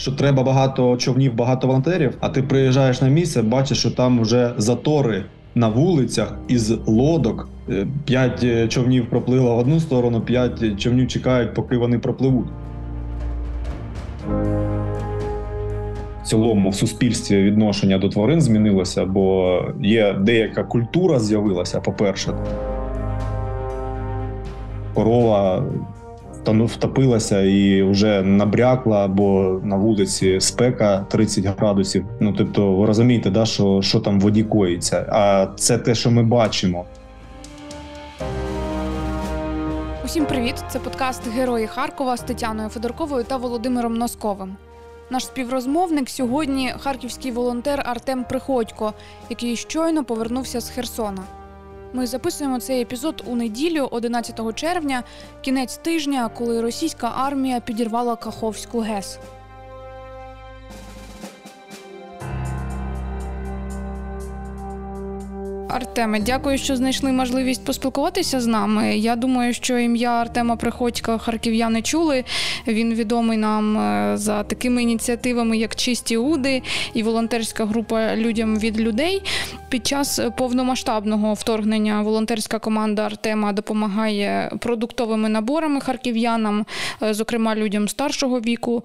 що треба багато човнів, багато волонтерів. А ти приїжджаєш на місце, бачиш, що там вже затори на вулицях із лодок. Е, П'ять е, човнів проплило в одну сторону, п'ять човнів чекають, поки вони пропливуть. В цілому в суспільстві відношення до тварин змінилося, бо є деяка культура з'явилася, по-перше. Корова втопилася і вже набрякла, бо на вулиці спека 30 градусів. Ну тобто, ви розумієте, да, що, що там в воді коїться. А це те, що ми бачимо. Усім привіт! Це подкаст Герої Харкова з Тетяною Федорковою та Володимиром Носковим. Наш співрозмовник сьогодні харківський волонтер Артем Приходько, який щойно повернувся з Херсона. Ми записуємо цей епізод у неділю, 11 червня, кінець тижня, коли російська армія підірвала Каховську ГЕС. Артеме, дякую, що знайшли можливість поспілкуватися з нами. Я думаю, що ім'я Артема Приходька харків'яни чули. Він відомий нам е, за такими ініціативами, як Чисті Уди і волонтерська група Людям від людей. Під час повномасштабного вторгнення волонтерська команда Артема допомагає продуктовими наборами харків'янам, е, зокрема людям старшого віку.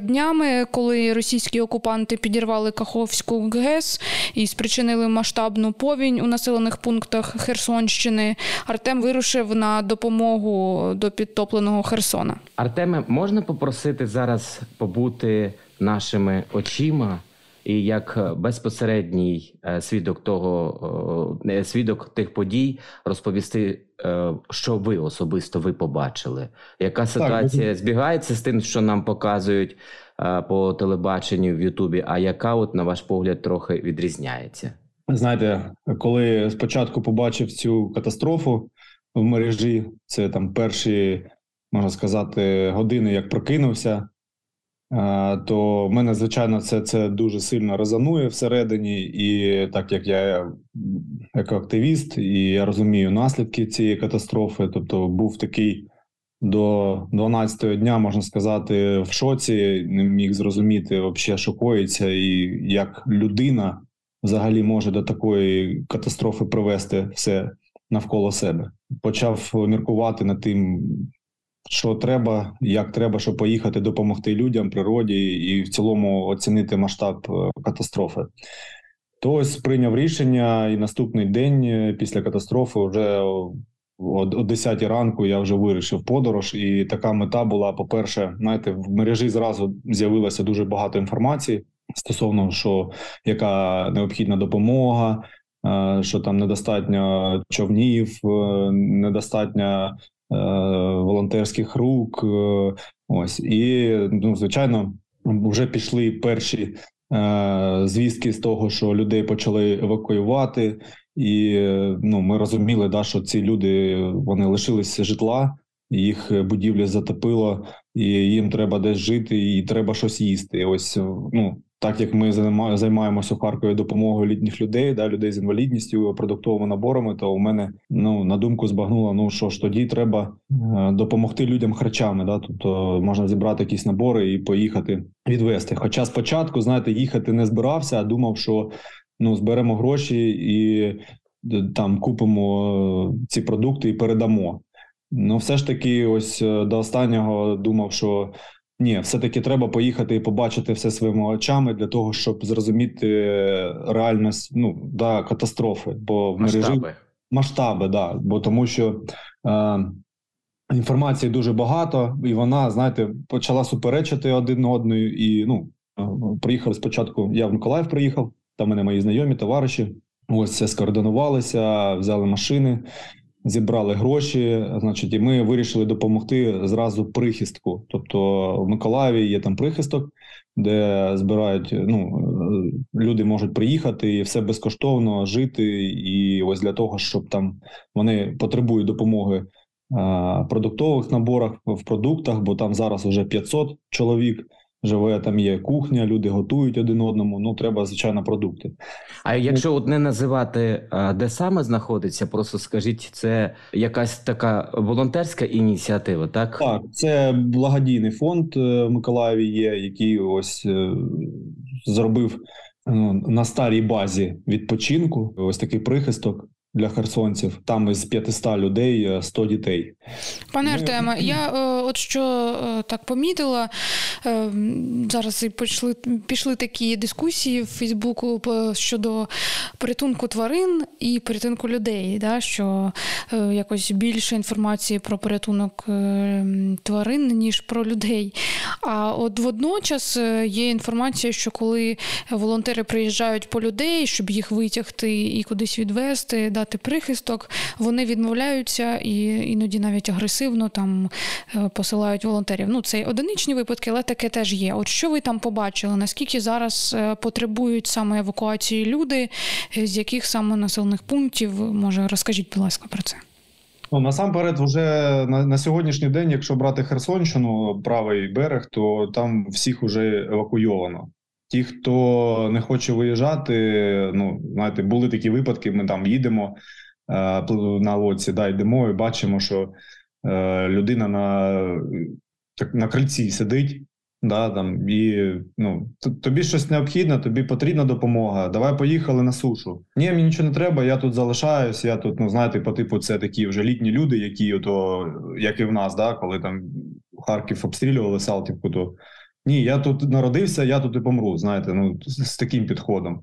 Днями, коли російські окупанти підірвали Каховську ГЕС і спричинили масштабну повінь у населених пунктах Херсонщини, Артем вирушив на допомогу до підтопленого Херсона. Артеме, можна попросити зараз побути нашими очима і як е, безпосередній е, свідок того, свідок тих подій розповісти, е, що ви особисто ви побачили? Яка ситуація збігається з тим, що нам показують по телебаченню в Ютубі, а яка, от, на ваш погляд, трохи відрізняється? Знаєте, коли спочатку побачив цю катастрофу в мережі, це там перші, можна сказати, години, як прокинувся, то мене, звичайно, це, це дуже сильно резонує всередині, і так як я м, як активіст, і я розумію наслідки цієї катастрофи, тобто був такий до 12-го дня, можна сказати, в шоці, не міг зрозуміти, взагалі, що коїться, і як людина взагалі може до такої катастрофи привести все навколо себе. Почав міркувати над тим, що треба, як треба, щоб поїхати допомогти людям, природі і в цілому оцінити масштаб е, катастрофи. То ось прийняв рішення, і наступний день е, після катастрофи, вже о о 10 ранку, я вже вирішив подорож. І така мета була: по-перше, знаєте, в мережі зразу з'явилося дуже багато інформації стосовно що яка необхідна допомога, е, що там недостатньо човнів, недостатньо е, волонтерських рук. е, Ось і ну, звичайно, вже пішли перші е, звістки з того, що людей почали евакуювати, і е, ну, ми розуміли, да, що ці люди вони лишилися житла, їх будівлі затопило, і їм треба десь жити, і треба щось їсти. Ось ну так як ми займаємося у Харкові допомогою літніх людей, да, людей з інвалідністю, продуктовими наборами, то у мене ну на думку збагнуло, ну що ж тоді треба е, допомогти людям харчами. Да, тобто можна зібрати якісь набори і поїхати відвести. Хоча спочатку, знаєте, їхати не збирався, а думав, що ну зберемо гроші і е, там купимо е, ці продукти і передамо. Ну, все ж таки, ось до останнього думав, що ні, все-таки треба поїхати і побачити все своїми очами для того, щоб зрозуміти реальність ну, да, катастрофи. Бо в мережі Масштаби. масштаби, да. Бо тому що е, інформації дуже багато, і вона, знаєте, почала суперечити один одною. І ну, е, приїхав спочатку. Я в Миколаїв приїхав, там мене мої знайомі, товариші. Ось все скоординувалися, взяли машини, зібрали гроші. Значить, і ми вирішили допомогти зразу прихистку. Тобто в Миколаєві є там прихисток, де збирають. Ну е, люди можуть приїхати і все безкоштовно жити. І ось для того, щоб там вони потребують допомоги е, продуктових наборах в продуктах, бо там зараз вже 500 чоловік. Живе. Там є кухня, люди готують один одному. Ну треба звичайно продукти. А якщо от не називати, де саме знаходиться, просто скажіть, це якась така волонтерська ініціатива, так? Так, це благодійний фонд е, в Миколаєві є, який ось е, зробив ну, на старій базі відпочинку. Ось такий прихисток для херсонців. Там із 500 людей 100 е, дітей. Пане Артеме, я е, от що е, так помітила зараз і пішли пішли такі дискусії в Фейсбуку щодо порятунку тварин і порятунку людей. да, Що якось більше інформації про порятунок тварин ніж про людей. А от водночас є інформація, що коли волонтери приїжджають по людей, щоб їх витягти і кудись відвести дати прихисток, вони відмовляються і іноді навіть агресивно там е, посилають волонтерів. Ну це одиничні випадки, але таке теж є. От що ви там побачили? Наскільки зараз е, потребують саме евакуації люди, з яких саме населених пунктів? Може, розкажіть, будь ласка, про це. Ну, насамперед, вже на на сьогоднішній день, якщо брати Херсонщину, правий берег, то там всіх вже евакуйовано. Ті, хто не хоче виїжджати, ну знаєте, були такі випадки. Ми там їдемо е, на лодці, да, йдемо і бачимо, що е, людина на так, на крильці сидить. Да, там, і ну, Тобі щось необхідне, тобі потрібна допомога. Давай поїхали на сушу. Ні, мені нічого не треба, я тут залишаюсь. Я тут, ну знаєте, по типу, це такі вже літні люди, які, ото, як і в нас, да, коли там Харків обстрілювали Салтівку, то ні, я тут народився, я тут і помру. Знаєте, ну з таким підходом.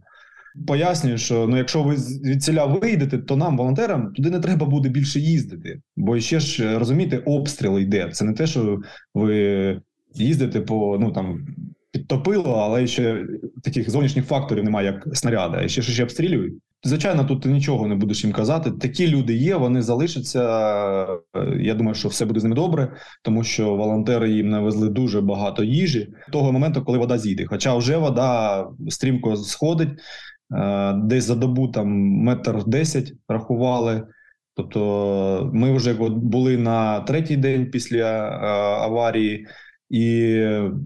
Пояснюю, що ну, якщо ви від ціля вийдете, то нам, волонтерам, туди не треба буде більше їздити. Бо ще ж розумієте, обстріл йде. Це не те, що ви їздите по ну там підтопило, але ще таких зовнішніх факторів немає, як снаряди, а ще ще обстрілюють. Звичайно, тут ти нічого не будеш їм казати. Такі люди є, вони залишаться. Я думаю, що все буде з ними добре, тому що волонтери їм навезли дуже багато їжі того моменту, коли вода зійде. Хоча вже вода стрімко сходить, е, десь за добу там метр десять рахували. Тобто, ми вже були на третій день після е, аварії, і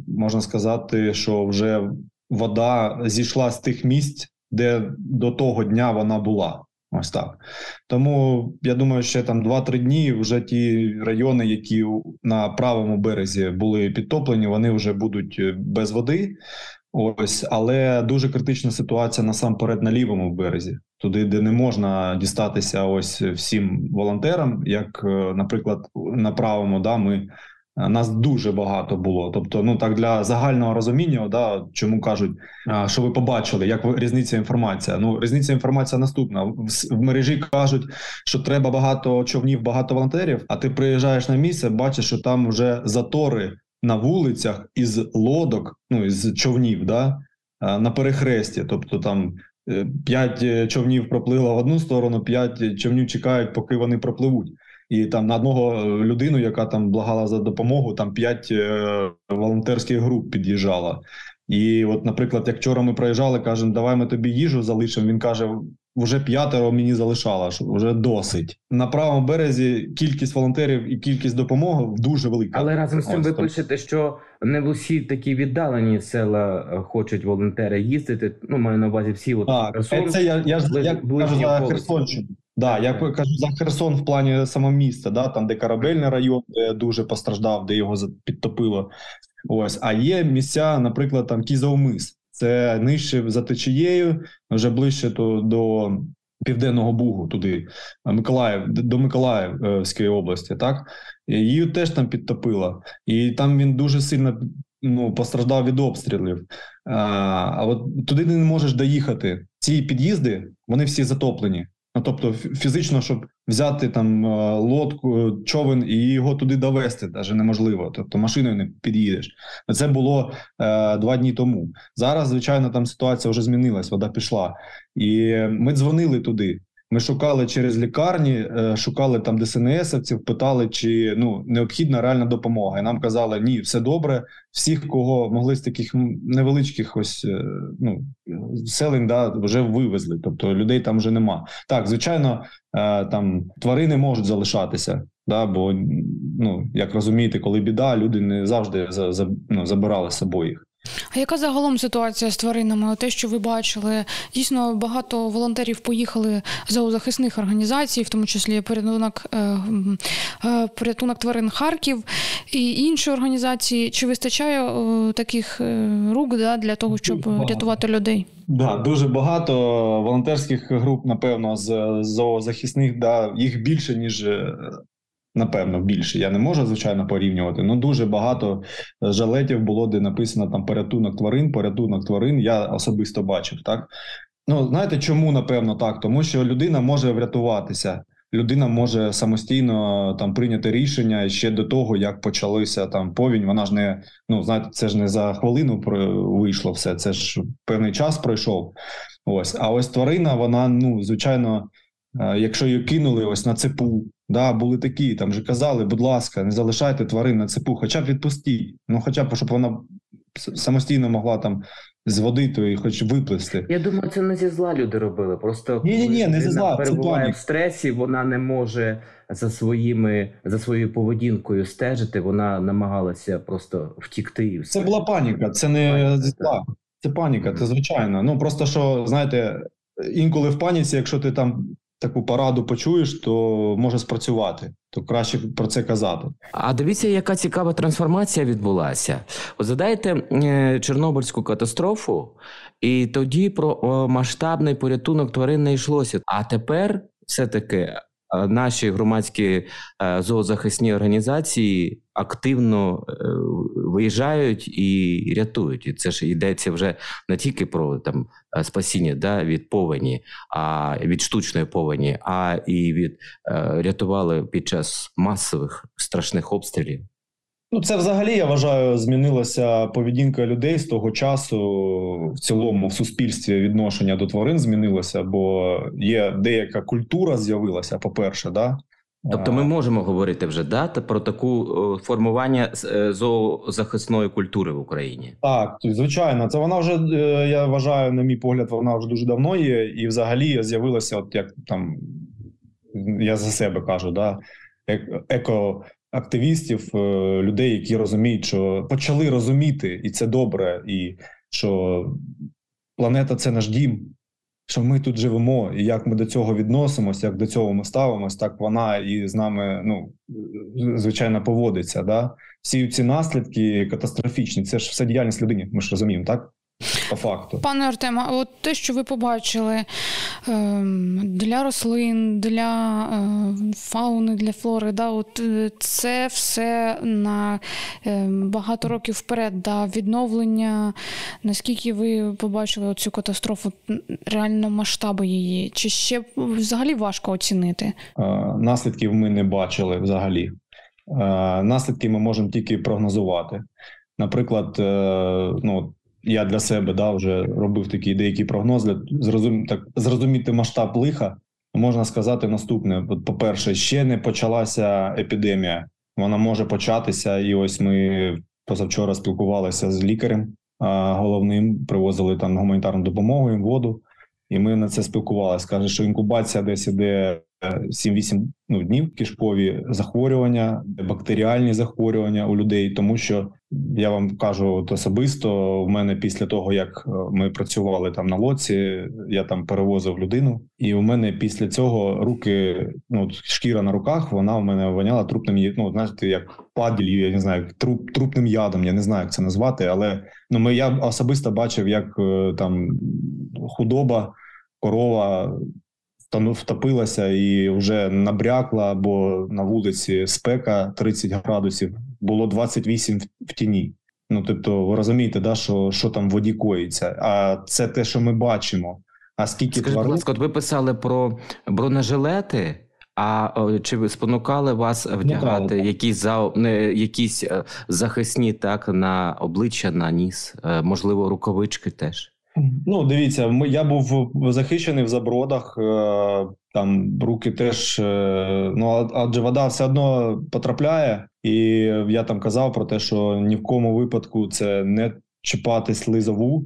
можна сказати, що вже вода зійшла з тих місць де до того дня вона була. Ось так. Тому я думаю, ще там 2-3 дні вже ті райони, які на правому березі були підтоплені, вони вже будуть е, без води. Ось, але дуже критична ситуація насамперед на лівому березі, туди, де не можна дістатися ось всім волонтерам, як, е, наприклад, на правому, да, ми нас дуже багато було. Тобто, ну так для загального розуміння, да чому кажуть, що ви побачили, як різниця інформація. Ну різниця інформація наступна в мережі кажуть, що треба багато човнів, багато волонтерів. А ти приїжджаєш на місце, бачиш, що там вже затори на вулицях із лодок, ну із човнів, да е, на перехресті. Тобто там. Е, п'ять човнів проплило в одну сторону, п'ять човнів чекають, поки вони пропливуть і там на одного е, людину, яка там благала за допомогу, там п'ять е, волонтерських груп під'їжджала. І, от, наприклад, як вчора ми проїжджали, кажемо, давай ми тобі їжу залишимо. Він каже: вже п'ятеро мені залишало, що вже досить на правому березі. Кількість волонтерів і кількість допомоги дуже велика. Але разом з цим ви пишете, що не в усі такі віддалені села е, хочуть волонтери їздити. Ну маю на увазі всі от так, Херсон, це я я, я, я кажу за Херсонщину. Да, я кажу за Херсон в плані самого міста, да, там де корабельний район, де дуже постраждав, де його підтопило. Ось, а є місця, наприклад, там Кізовмис. Це нижче за течією, вже ближче то до Південного Бугу, туди Миколаїв до Миколаївської області. Так її теж там підтопило, і там він дуже сильно ну постраждав від обстрілів. А а от туди не можеш доїхати. Ці під'їзди вони всі затоплені. Ну, тобто, фізично, щоб взяти там е, лодку, човен і його туди довести, навіть неможливо. Тобто машиною не під'їдеш. Це було е, два дні тому. Зараз, звичайно, там ситуація вже змінилась, вода пішла, і ми дзвонили туди. Ми шукали через лікарні, е, шукали там ДСНСовців, питали, чи ну необхідна реальна допомога. І нам казали, ні, все добре. Всіх, кого могли з таких невеличких ось е, ну селень, да вже вивезли. Тобто людей там вже нема. Так, звичайно, е, там тварини можуть залишатися. Да, Бо ну як розумієте, коли біда, люди не завжди за, за, ну, забирали з собою їх. А яка загалом ситуація з тваринами? Те, що ви бачили, дійсно багато волонтерів поїхали з зоозахисних організацій, в тому числі порятунок е, е, порятунок тварин Харків і інші організації. Чи вистачає таких е, рук да, для того, щоб рятувати людей? Да, дуже багато волонтерських груп, напевно, з зоозахисних, да, їх більше ніж Напевно, більше я не можу звичайно порівнювати. Ну дуже багато жалетів було, де написано там порятунок тварин, порятунок тварин. Я особисто бачив так. Ну знаєте, чому напевно так? Тому що людина може врятуватися, людина може самостійно там прийняти рішення ще до того, як почалися там повінь. Вона ж не ну знаєте, це ж не за хвилину вийшло все. Це ж певний час пройшов. Ось, а ось тварина, вона ну звичайно. Е, якщо її кинули ось на цепу, да, були такі, там же казали, будь ласка, не залишайте тварин на цепу, хоча б відпустіть. Ну, хоча б, щоб вона самостійно могла там з води то і хоч виплисти. Я думаю, це не зі зла люди робили. Просто ні, ні, ні, не зі зла. перебуває в стресі, вона не може за своїми за своєю поведінкою стежити. Вона намагалася просто втікти. І все. Це була паніка, це не зі зла. Це паніка, це звичайно. Ну просто що знаєте, інколи в паніці, якщо ти там таку пораду почуєш, то може спрацювати. То краще про це казати. А дивіться, яка цікава трансформація відбулася. От Згадайте е, Чорнобильську катастрофу, і тоді про масштабний порятунок тварин не йшлося. А тепер все-таки наші громадські е, зоозахисні організації активно е, виїжджають і рятують. І це ж йдеться вже не тільки про там е, спасіння да, від повені, а від штучної повені, а і від рятували під час масових страшних обстрілів. Ну, це взагалі я вважаю, змінилася поведінка людей з того часу. В цілому в суспільстві відношення до тварин змінилося, бо є деяка культура з'явилася. По перше, да тобто ми можемо говорити вже да, про таку формування е, зоозахисної культури в Україні. Так, звичайно, це вона вже е, я вважаю, на мій погляд, вона вже дуже давно є, і взагалі з'явилася, от як там я за себе кажу, да еко активістів, е, людей, які розуміють, що почали розуміти, і це добре, і що планета це наш дім, що ми тут живемо, і як ми до цього відносимося, як до цього ми ставимося, так вона і з нами ну звичайно поводиться. Да? Всі ці наслідки катастрофічні. Це ж все діяльність людини. Ми ж розуміємо, так по факту. Пане Артема, от те, що ви побачили ем, для рослин, для е, фауни, для флори, да, от е, це все на ем, багато років вперед, да, відновлення. Наскільки ви побачили цю катастрофу, реально масштаби її? Чи ще взагалі важко оцінити? Е, наслідків ми не бачили взагалі. Наслідки ми можемо тільки прогнозувати. Наприклад, ну я для себе да, вже робив такий деякий прогноз для зрозум, так, зрозуміти масштаб лиха. Можна сказати наступне: по-перше, ще не почалася епідемія. Вона може початися, і ось ми позавчора спілкувалися з лікарем головним, привозили там гуманітарну допомогу, їм воду, і ми на це спілкувалися. Каже, що інкубація десь іде 7-8 ну, днів кишкові захворювання, бактеріальні захворювання у людей, тому що я вам кажу от особисто. В мене після того як е, ми працювали там на лоці, я там перевозив людину, і у мене після цього руки, ну шкіра на руках, вона у мене воняла трупним ну, знаєте, як паділь, я не знаю, труп трупним ядом. Я не знаю, як це назвати, але ну ми я особисто бачив, як е, там худоба, корова втопилася і вже набрякла, бо на вулиці спека 30 градусів, було 28 в тіні. Ну тобто, ви розумієте, да, що що там в воді коїться, а це те, що ми бачимо. А скільки Скажіть, тварин... будь ласка, от ви писали про бронежилети. А чи ви спонукали вас вдягати ну, якісь за не якісь е, захисні так на обличчя, на ніс, е, можливо, рукавички теж? Ну, дивіться, ми я був захищений в забродах, е, там руки теж. Е, ну адже вода все одно потрапляє, і я там казав про те, що ні в кому випадку це не чіпати слизову,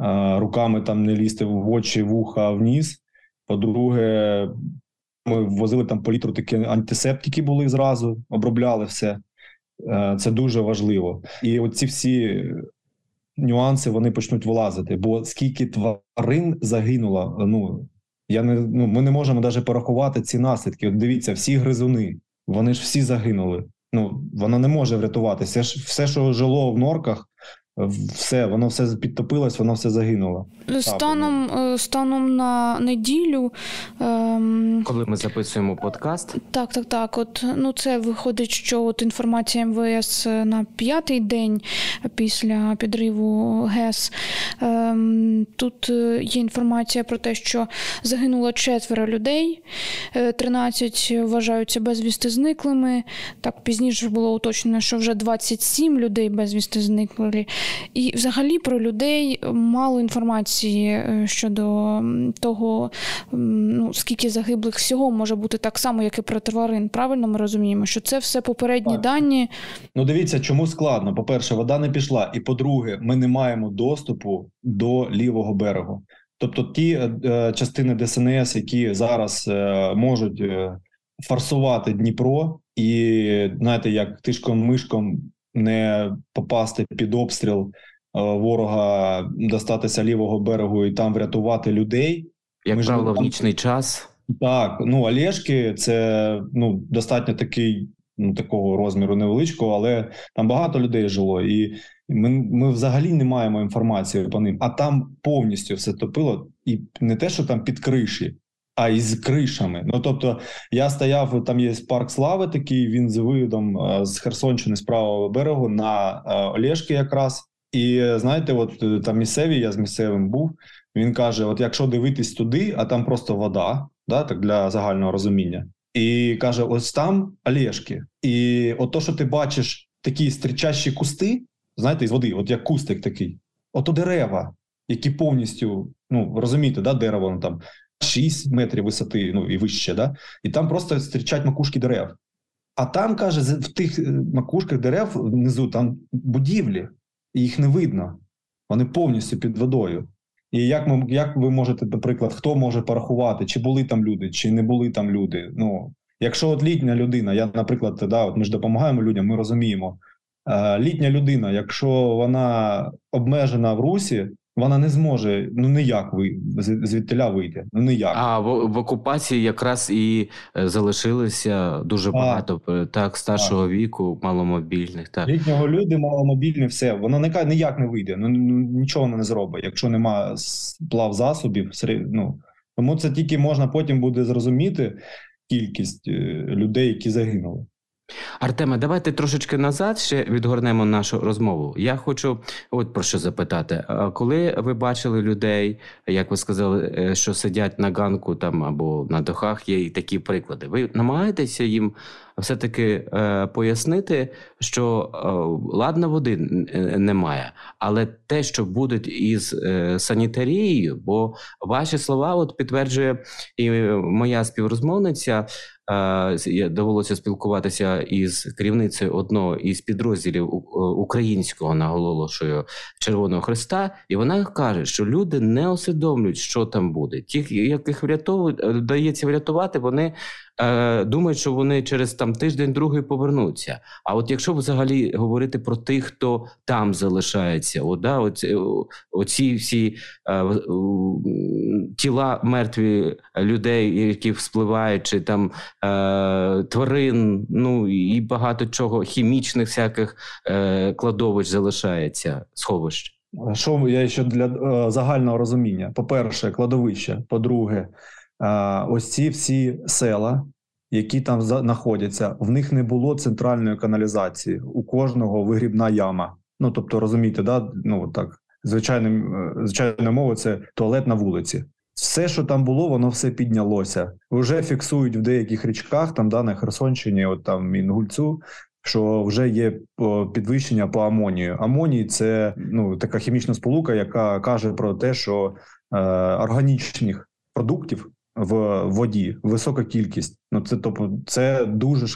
е, руками там не лізти в очі, вуха, в ніс. По-друге, ми возили там по літру такі антисептики були зразу, обробляли все. Це дуже важливо. І оці всі нюанси вони почнуть вилазити. Бо скільки тварин загинуло, ну я не ну ми не можемо навіть порахувати ці наслідки. От дивіться, всі гризуни, вони ж всі загинули. Ну вона не може врятуватися. Все, що жило в норках, все, воно все підтопилось, воно все загинуло. Станом е, станом на неділю. Ем... Коли ми записуємо подкаст, так, так, так. От ну це виходить, що от інформація МВС на п'ятий день після підриву ГЕС. Ем, Тут е, є інформація про те, що загинуло четверо людей, 13 е, вважаються безвісти зниклими. Так пізніше було уточнено, що вже 27 людей безвісти зникли. І взагалі про людей мало інформації е, щодо того, ну скільки загиблих всього може бути так само, як і про тварин. Правильно ми розуміємо, що це все попередні так. дані. Ну дивіться, чому складно. По перше, вода не пішла, і по-друге, ми не маємо доступу до лівого берегу. Тобто ті е, е частини ДСНС, які зараз е, можуть е, форсувати Дніпро, і знаєте, як тишком мишком не попасти під обстріл е, ворога, достатися лівого берегу і там врятувати людей. Як Ми правило, в нічний час. Так, ну Олєшки це ну достатньо такий, ну такого розміру невеличкого, але там багато людей жило, і ми ми взагалі не маємо інформації по ним. А там повністю все топило, і не те, що там під криші, а із кришами. Ну тобто, я стояв там. Є парк слави, такий він з видом е, з Херсонщини з правого берегу на е, Олешки, якраз. І знаєте, от е, там місцеві, я з місцевим був. Він каже:: От якщо дивитись туди, а там просто вода, да, так для загального розуміння, і каже: ось там Олешки. І от то, що ти бачиш такі стрічащі кусти, знаєте, із води, от як кустик такий, ото дерева, які повністю ну розумієте, да, дерево ну, там 6 метрів висоти, ну і вище, да? і там просто зустрічають макушки дерев. А там, каже, в тих е, макушках дерев внизу там будівлі, і їх не видно. Вони повністю під водою. І як ми, як ви можете, наприклад, хто може порахувати, чи були там люди, чи не були там люди? Ну, Якщо от літня людина, я, наприклад, да, от ми ж допомагаємо людям, ми розуміємо. Е, літня людина, якщо вона обмежена в русі, вона не зможе ну ніяк ви звідтиля вийти. Ну ніяк. А в, в окупації якраз і е, залишилося дуже а, багато е, так старшого а. віку, маломобільних. Так літнього люди, маломобільні, все воно ніяк не вийде. Ну нічого не зробить, якщо нема плав засобів. ну, тому це тільки можна потім буде зрозуміти кількість е, людей, які загинули. Артеме, давайте трошечки назад ще відгорнемо нашу розмову. Я хочу от про що запитати. Коли ви бачили людей, як ви сказали, е, що сидять на ганку там або на дохах, є і такі приклади. Ви намагаєтеся їм все-таки е, пояснити, що е, ладно води немає, але те, що буде із е, санітарією, бо ваші слова от підтверджує і моя співрозмовниця. Е, довелося спілкуватися із керівницею одного із підрозділів е, українського наголошую Червоного Христа, і вона каже, що люди не усвідомлюють, що там буде. Ті, яких врятовують, дається врятувати, вони е, думають, що вони через там тиждень-другий повернуться. А от якщо взагалі говорити про тих, хто там залишається, от, да, оці, оці всі е, тіла мертві людей, які вспливають, чи там е, тварин, ну і багато чого хімічних всяких е, кладовищ залишається сховищ. Що я ще для е, загального розуміння? По перше, кладовище. По-друге, ось ці всі села, які там знаходяться, в них не було центральної каналізації. У кожного вигрібна яма. Ну тобто, розумієте, да? ну так е, звичайною мовою це туалет на вулиці. Все, що там було, воно все піднялося. Вже фіксують в деяких річках, там да, на Херсонщині, от там Інгульцю, що вже є підвищення по амонію. Амоній це ну така хімічна сполука, яка каже про те, що е, органічних продуктів в воді, висока кількість. Ну це тобто, це дуже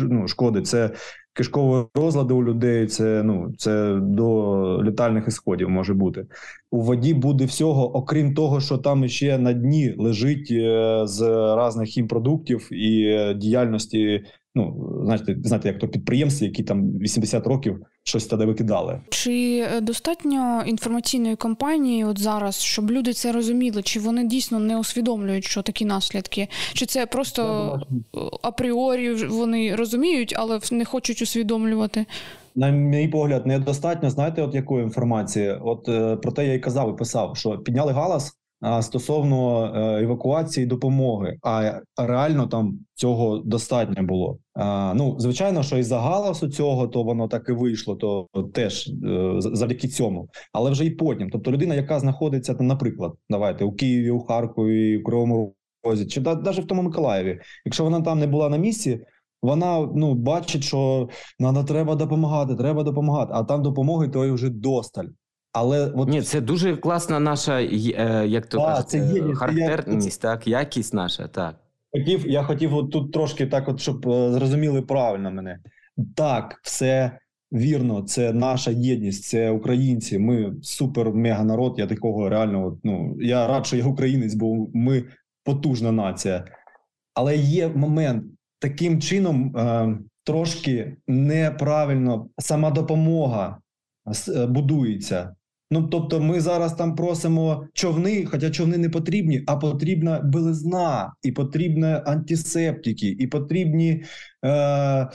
ну, шкодить. Це кишкові розлади у людей. Це ну це до літальних ісходів може бути. У воді буде всього, окрім того, що там ще на дні лежить е, з різних хімпродуктів і е, діяльності. Ну знаєте, знаєте, як то підприємства, які там 80 років щось тоді викидали. Чи е, достатньо інформаційної кампанії от зараз, щоб люди це розуміли? Чи вони дійсно не усвідомлюють, що такі наслідки? Чи це просто апріорі вони розуміють, але не хочуть усвідомлювати? На мій погляд, недостатньо. Знаєте, от якої інформації? От е, про те я й казав і писав, що підняли галас стосовно е, евакуації допомоги, а реально там цього достатньо було. Ну звичайно, що із за галасу цього, то воно так і вийшло, то теж е, завдяки цьому, але вже і потім. Тобто, людина, яка знаходиться там, наприклад, давайте у Києві, у Харкові, у Кривому Розі, чи навіть в тому Миколаєві, якщо вона там не була на місці. Вона ну бачить, що треба допомагати, треба допомагати. А там допомоги то вже досталь. Але от ні, це дуже класна наша, е, як то кажуть, це є, характерність, я... так, якість наша, так. Хотів, я хотів от тут трошки так, от щоб е, зрозуміли правильно мене. Так, все вірно, це наша єдність, це українці. Ми супер мега народ. Я такого реально. От, ну я рад, що я українець, бо ми потужна нація. Але є момент таким чином е, трошки неправильно сама допомога е, будується. Ну тобто, ми зараз там просимо човни, хоча човни не потрібні, а потрібна белизна, і потрібні антисептики, і потрібні е,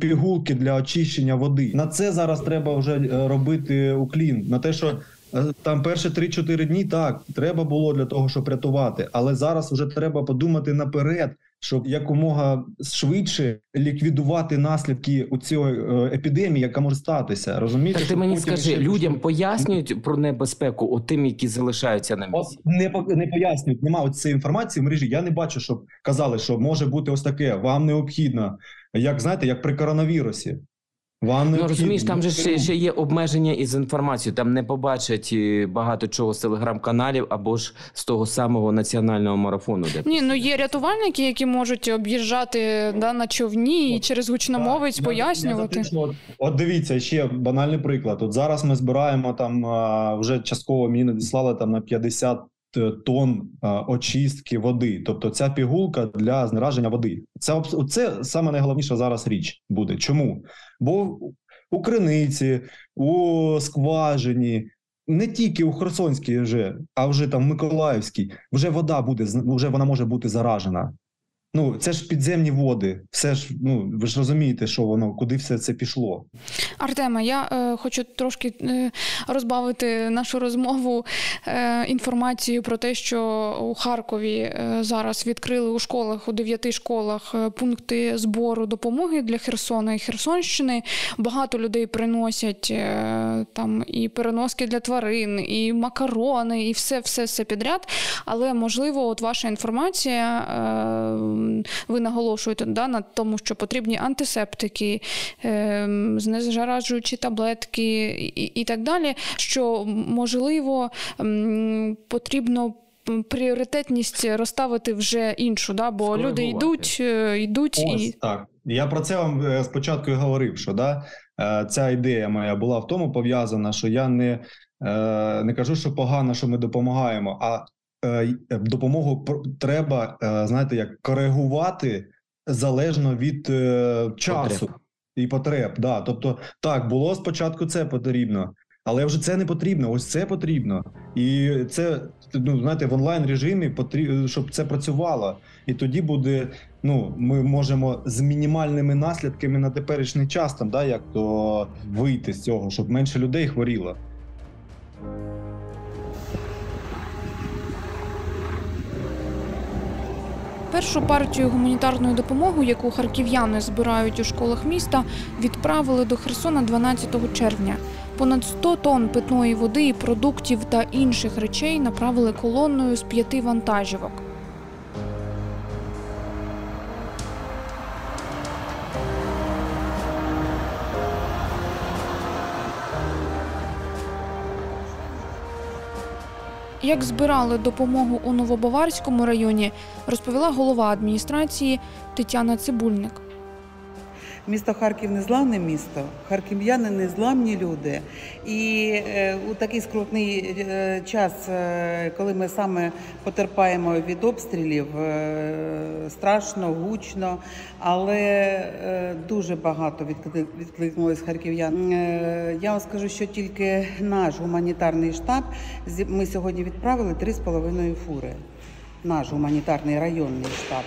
пігулки для очищення води. На це зараз треба вже е, робити уклін. На те, що е, там перші 3-4 дні так треба було для того, щоб рятувати, але зараз вже треба подумати наперед щоб якомога швидше ліквідувати наслідки у цієї е, епідемії, яка може статися. Розумієте, Так ти мені скажи, ще... людям пояснюють про небезпеку у тим, які залишаються на місці? От не не пояснюють. Немає цієї інформації в мережі. Я не бачу, щоб казали, що може бути ось таке. Вам необхідно, як знаєте, як при коронавірусі. Вам ну розумієш, там же ще, ще є обмеження із інформацією. Там не побачать е, багато чого з телеграм-каналів або ж з того самого національного марафону. Де ні, ну є рятувальники, які можуть об'їжджати да, на човні і через гучномовець так, пояснювати. Я, я от, от дивіться, ще банальний приклад. От зараз ми збираємо там вже частково мені надіслали там на 50 е, Тонн очистки води, тобто ця пігулка для знераження води. Це це саме найголовніша зараз річ буде. Чому? Бо у криниці, у скважині, не тільки у Херсонській, вже, а вже там Миколаївській, вже вода буде вже вона може бути заражена. Ну, це ж підземні води, все ж ну ви ж розумієте, що воно куди все це пішло. Артема, я е, хочу трошки е, розбавити нашу розмову е, інформацією про те, що у Харкові е, зараз відкрили у школах у дев'яти школах е, пункти збору допомоги для Херсона і Херсонщини. Багато людей приносять е, там і переноски для тварин, і макарони, і все, все, все підряд. Але можливо, от ваша інформація ви наголошуєте да, на тому, що потрібні антисептики, ем, знезаражуючі таблетки і, і так далі. Що можливо потрібно. Пріоритетність розставити вже іншу, да, бо люди йдуть, е, йдуть Ось, і так. Я про це вам е, спочатку і говорив, що да, е, ця ідея моя була в тому пов'язана, що я не не кажу, що погано, що ми допомагаємо, а допомогу треба, е, знаєте, як коригувати залежно від е, часу потреб. і потреб. Да. Тобто, так було спочатку це потрібно, але вже це не потрібно. Ось це потрібно, і це ну знаєте, в онлайн режимі потрібно, щоб це працювало, і тоді буде. Ну, ми можемо з мінімальними наслідками на теперішній час там, да, як то вийти з цього, щоб менше людей хворіло. Першу партію гуманітарної допомоги, яку харків'яни збирають у школах міста, відправили до Херсона 12 червня. Понад 100 тонн питної води, продуктів та інших речей направили колонною з п'яти вантажівок. Як збирали допомогу у Новобаварському районі, розповіла голова адміністрації Тетяна Цибульник. Місто Харків незламне місто, харків'яни незламні люди. І е, у такий скрутний е, час, е, коли ми саме потерпаємо від обстрілів, страшно, гучно, але дуже багато відкли- відкликнулось харків'ян. Я вам скажу, що тільки наш гуманітарний штаб ми сьогодні відправили 3,5 фури. Наш гуманітарний районний штаб.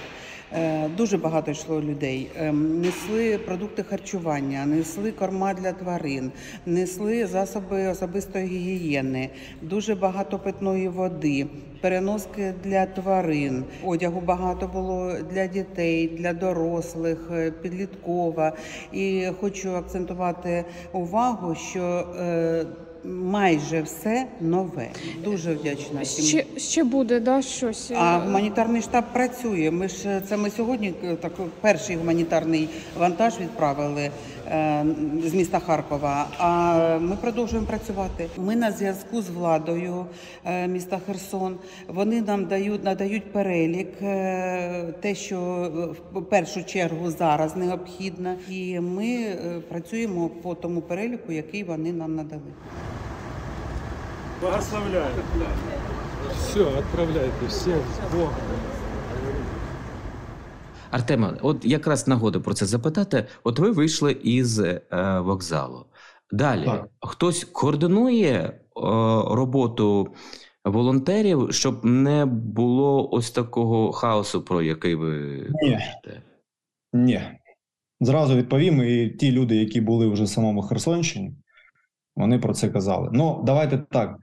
Е, Дуже багато йшло людей. Ем, Несли продукти харчування, несли корма для тварин, несли засоби особистої гігієни, дуже багато питної води, переноски для тварин. Одягу багато було для дітей, для дорослих, е, підліткова. І хочу акцентувати увагу, що е, майже все нове. Дуже вдячна. всім. Ще, ще буде, да, щось. А гуманітарний штаб працює. Ми ж це ми сьогодні е, так перший гуманітарний вантаж відправили з міста Харкова. А ми продовжуємо працювати. Ми на зв'язку з владою е, міста Херсон. Вони нам дають надають перелік, е, те, що е, в першу чергу зараз необхідно, і ми е, працюємо по тому переліку, який вони нам надали. Благословляю. Все, отправляйте всех с Богом. Артема, от якраз нагода про це запитати. От ви вийшли із е, вокзалу. Далі Так. хтось координує е, роботу волонтерів, щоб не було ось такого хаосу, про який ви Ні. кажете. Ні. Зразу відповім, і ті люди, які були вже в самому Херсонщині, вони про це казали. Ну, давайте так.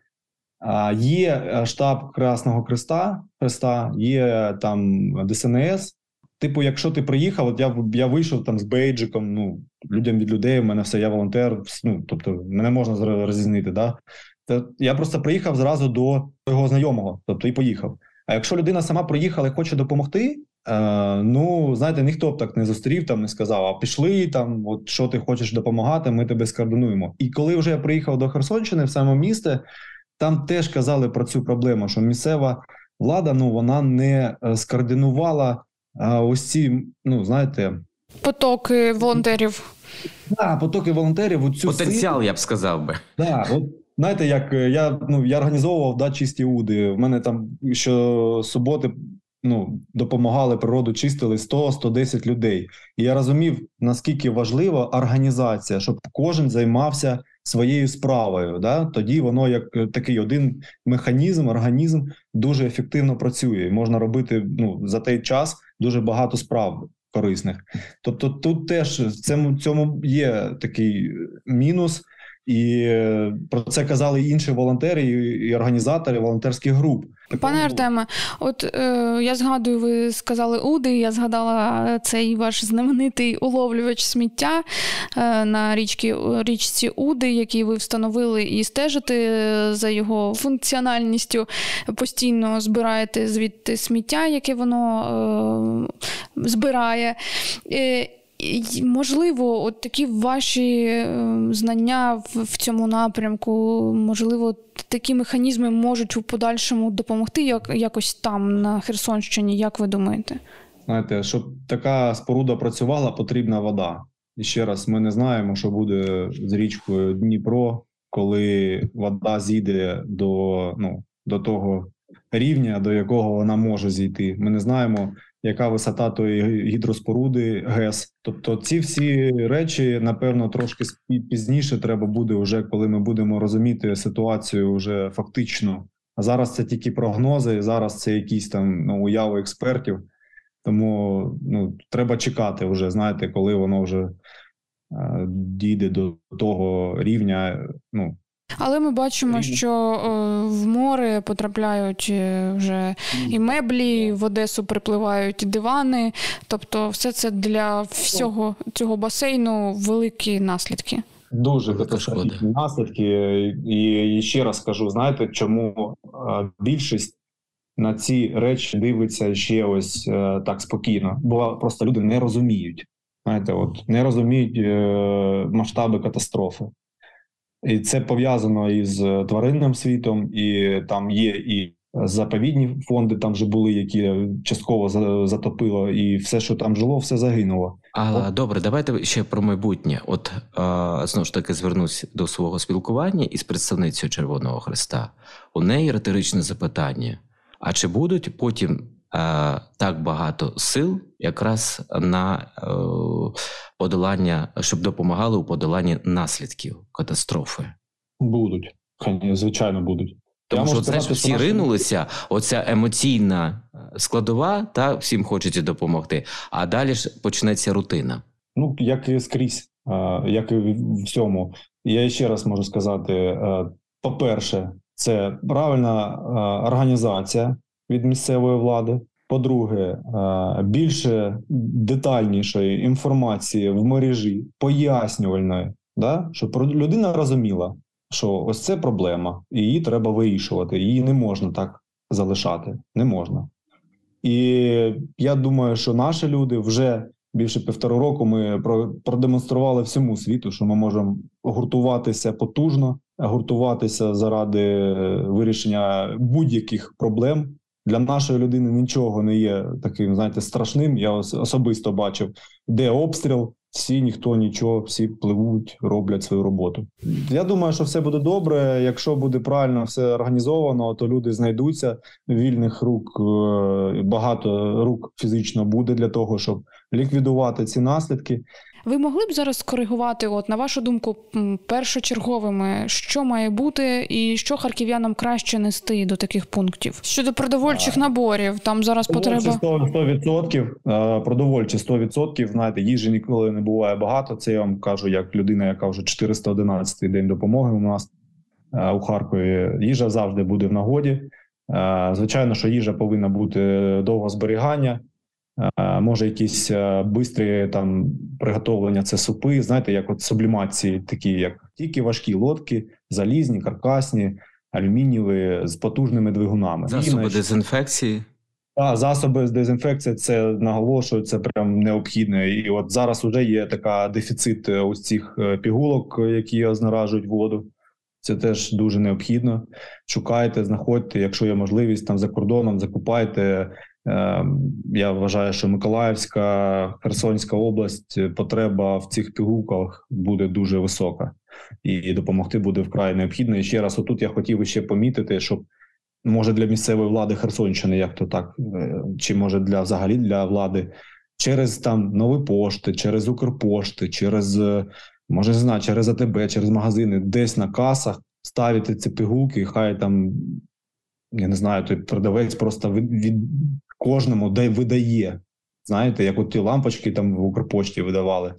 Є е, штаб Красного Христа, Христа, є там ДСНС. Типу, якщо ти приїхав, от я, я вийшов там з бейджиком, ну, людям від людей, у мене все, я волонтер, ну, тобто мене можна розрізнити, да? Та я просто приїхав зразу до його знайомого, тобто і поїхав. А якщо людина сама приїхала і хоче допомогти, Е, ну, знаєте, ніхто б так не зустрів, там не сказав, а пішли там, от що ти хочеш допомагати, ми тебе скоординуємо. І коли вже я приїхав до Херсонщини, в саме місто, там теж казали про цю проблему, що місцева влада ну вона не е, скоординувала ось ці, ну знаєте, Потоки волонтерів. да, потоки волонтерів. Оцю Потенціал, я б сказав би. Да, от знаєте, як е, я ну я організовував да, чисті уди. В мене там що суботи ну допомагали природу, чистили 100-110 людей. І я розумів, наскільки важлива організація, щоб кожен займався своєю справою. Да? Тоді воно як е, такий один механізм, організм дуже ефективно працює. І можна робити ну за той час дуже багато справ корисних. Тобто, тут теж в цьому цьому є такий мінус. І е, про це казали і інші волонтери і, організатори волонтерських груп. Пане Артеме, от е, я згадую, ви сказали Уди. Я згадала цей ваш знаменитий уловлювач сміття е, на річці, річці Уди, який ви встановили і стежите за його функціональністю. Постійно збираєте звідти сміття, яке воно е, збирає. Е, Можливо, от такі ваші е, знання в цьому напрямку, можливо, такі механізми можуть у подальшому допомогти як, якось там, на Херсонщині, як ви думаєте? Знаєте, щоб така споруда працювала, потрібна вода. І ще раз, ми не знаємо, що буде з річкою Дніпро, коли вода зійде до, ну, до того рівня, до якого вона може зійти. Ми не знаємо, яка висота тої гідроспоруди ГЕС. Тобто, ці всі речі, напевно, трошки пізніше треба буде, вже коли ми будемо розуміти ситуацію вже фактично. А зараз це тільки прогнози, зараз це якісь там ну, уяви експертів. Тому ну, треба чекати вже, знаєте, коли воно вже е, дійде до того рівня. Ну, Але ми бачимо, що е, в море потрапляють е, вже і меблі, в Одесу припливають дивани. Тобто, все це для всього цього басейну великі наслідки. дуже катастрофічні шкода. наслідки. І, і ще раз скажу: знаєте, чому е, більшість на ці речі дивиться ще ось е, так спокійно, бо просто люди не розуміють. Знаєте, от не розуміють е, масштаби катастрофи. І це пов'язано із тваринним світом, і там є і заповідні фонди там вже були, які частково затопило, і все, що там жило, все загинуло. А добре, давайте ще про майбутнє. От знову ж таки звернусь до свого спілкування із представницею Червоного Христа. У неї риторичне запитання: а чи будуть потім так багато сил якраз на е, подолання, щоб допомагали у подоланні наслідків катастрофи? Будуть, звичайно, будуть. Тому що знаєш, всі наші... ринулися, оця емоційна е, складова, та всім хочеться допомогти. А далі ж почнеться рутина. Ну як і скрізь, як і в всьому. Я ще раз можу сказати: е, по-перше, це правильна організація від місцевої влади. По-друге, більше детальнішої інформації в мережі пояснювальної, да, щоб людина розуміла, що ось це проблема, і її треба вирішувати. Її не можна так залишати. Не можна. І я думаю, що наші люди вже більше півтора року ми продемонстрували всьому світу, що ми можемо гуртуватися потужно, гуртуватися заради вирішення будь-яких проблем. Для нашої людини нічого не є таким, знаєте, страшним. Я особисто бачив, де обстріл, всі ніхто нічого, всі пливуть, роблять свою роботу. Я думаю, що все буде добре. Якщо буде правильно все організовано, то люди знайдуться вільних рук. Е, багато рук фізично буде для того, щоб ліквідувати ці наслідки. Ви могли б зараз скоригувати, от на вашу думку, першочерговими, що має бути, і що харків'янам краще нести до таких пунктів щодо продовольчих наборів? Там зараз потреба 100%, продовольчі 100%, Знаєте, їжі ніколи не буває багато. Це я вам кажу, як людина, яка вже 411 день допомоги у нас у Харкові. Їжа завжди буде в нагоді. Звичайно, що їжа повинна бути довго зберігання. Може, якісь бистрі там приготовлення, це супи, знаєте, як от сублімації, такі як тільки важкі лодки, залізні, каркасні, алюмінієві з потужними двигунами. Засоби І, дезінфекції. Так, засоби з дезінфекції це наголошую, це прям необхідне. І от зараз вже є така дефіцит е, ось цих е, пігулок, які ознаражують воду. Це теж дуже необхідно. Шукайте, знаходьте, якщо є можливість там за кордоном, закупайте. Ем, я вважаю, що Миколаївська, Херсонська область е, потреба в цих пігулках буде дуже висока, і допомогти буде вкрай необхідно. І ще раз, отут я хотів ще помітити, щоб може для місцевої влади Херсонщини, як то так, е, чи може для взагалі для влади через там нові пошти, через Укрпошти, через е, може не знаю, через АТБ, через магазини, десь на касах ставити ці пігулки, хай там. Я не знаю, той продавець просто від, від кожному де видає. Знаєте, як от ті лампочки там в Укрпочті видавали.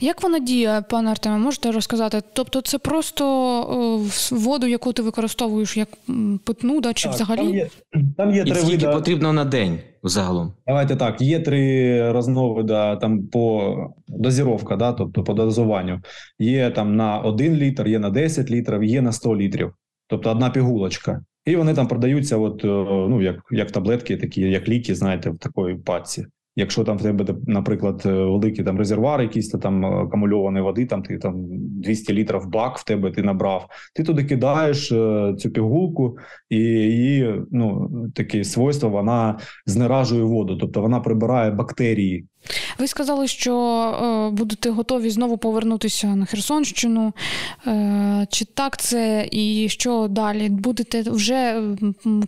Як вона діє, пане Артеме, можете розказати? Тобто, це просто воду, яку ти використовуєш як питну, да, чи так, взагалі? Там є, там є І три скільки вида... потрібно на день загалом? Давайте так. Є три розновида там по дозіровка, да, тобто по дозуванню. Є там на 1 літр, є на 10 літрів, є на 100 літрів. Тобто одна пігулочка. І вони там продаються, от е, ну як як таблетки, такі як ліки, знаєте, в такої паці. Якщо там в тебе, наприклад, е, великий там резервуар, якийсь там е, акумульованої води, там ти там 200 літрів бак в тебе ти набрав, ти туди кидаєш цю пігулку, і її ну таке свойство вона знеражує воду, тобто вона прибирає бактерії ви сказали, що е, будете готові знову повернутися на Херсонщину. Е, чи так це і що далі? Будете вже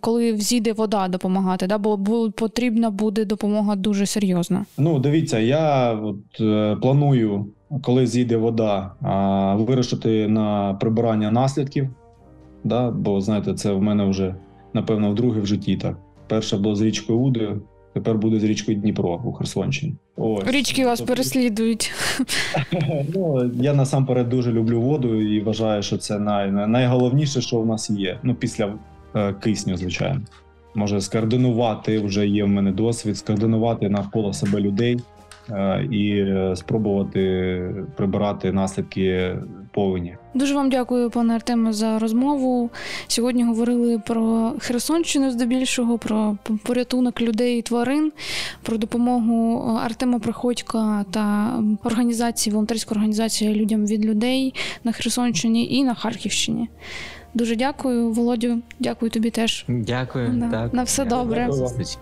коли взійде вода допомагати? Да? Бо потрібна буде допомога дуже серйозна. Ну, дивіться, я от е, планую, коли зійде вода, вирішити на прибирання наслідків. Да? Бо знаєте, це в мене вже напевно вдруге в житті. Так перше було з річкою Уди. Тепер буде з річкою Дніпро у Херсонщині. Ось. Річки вас тобто... переслідують. ну, Я насамперед дуже люблю воду і вважаю, що це най... найголовніше, що в нас є. Ну, після е, кисню, звичайно. Може скоординувати вже є в мене досвід, скоординувати навколо себе людей. Е, і е, спробувати прибирати наслідки повені. Дуже вам дякую, пане Артеме, за розмову. Сьогодні говорили про Херсонщину здебільшого, про порятунок людей і тварин, про допомогу Артема Приходька та організації, волонтерської організації людям від людей на Херсонщині і на Харківщині. Дуже дякую, Володю. Дякую тобі теж. Дякую. На- так. на все Дякую. добре. До зустрічі.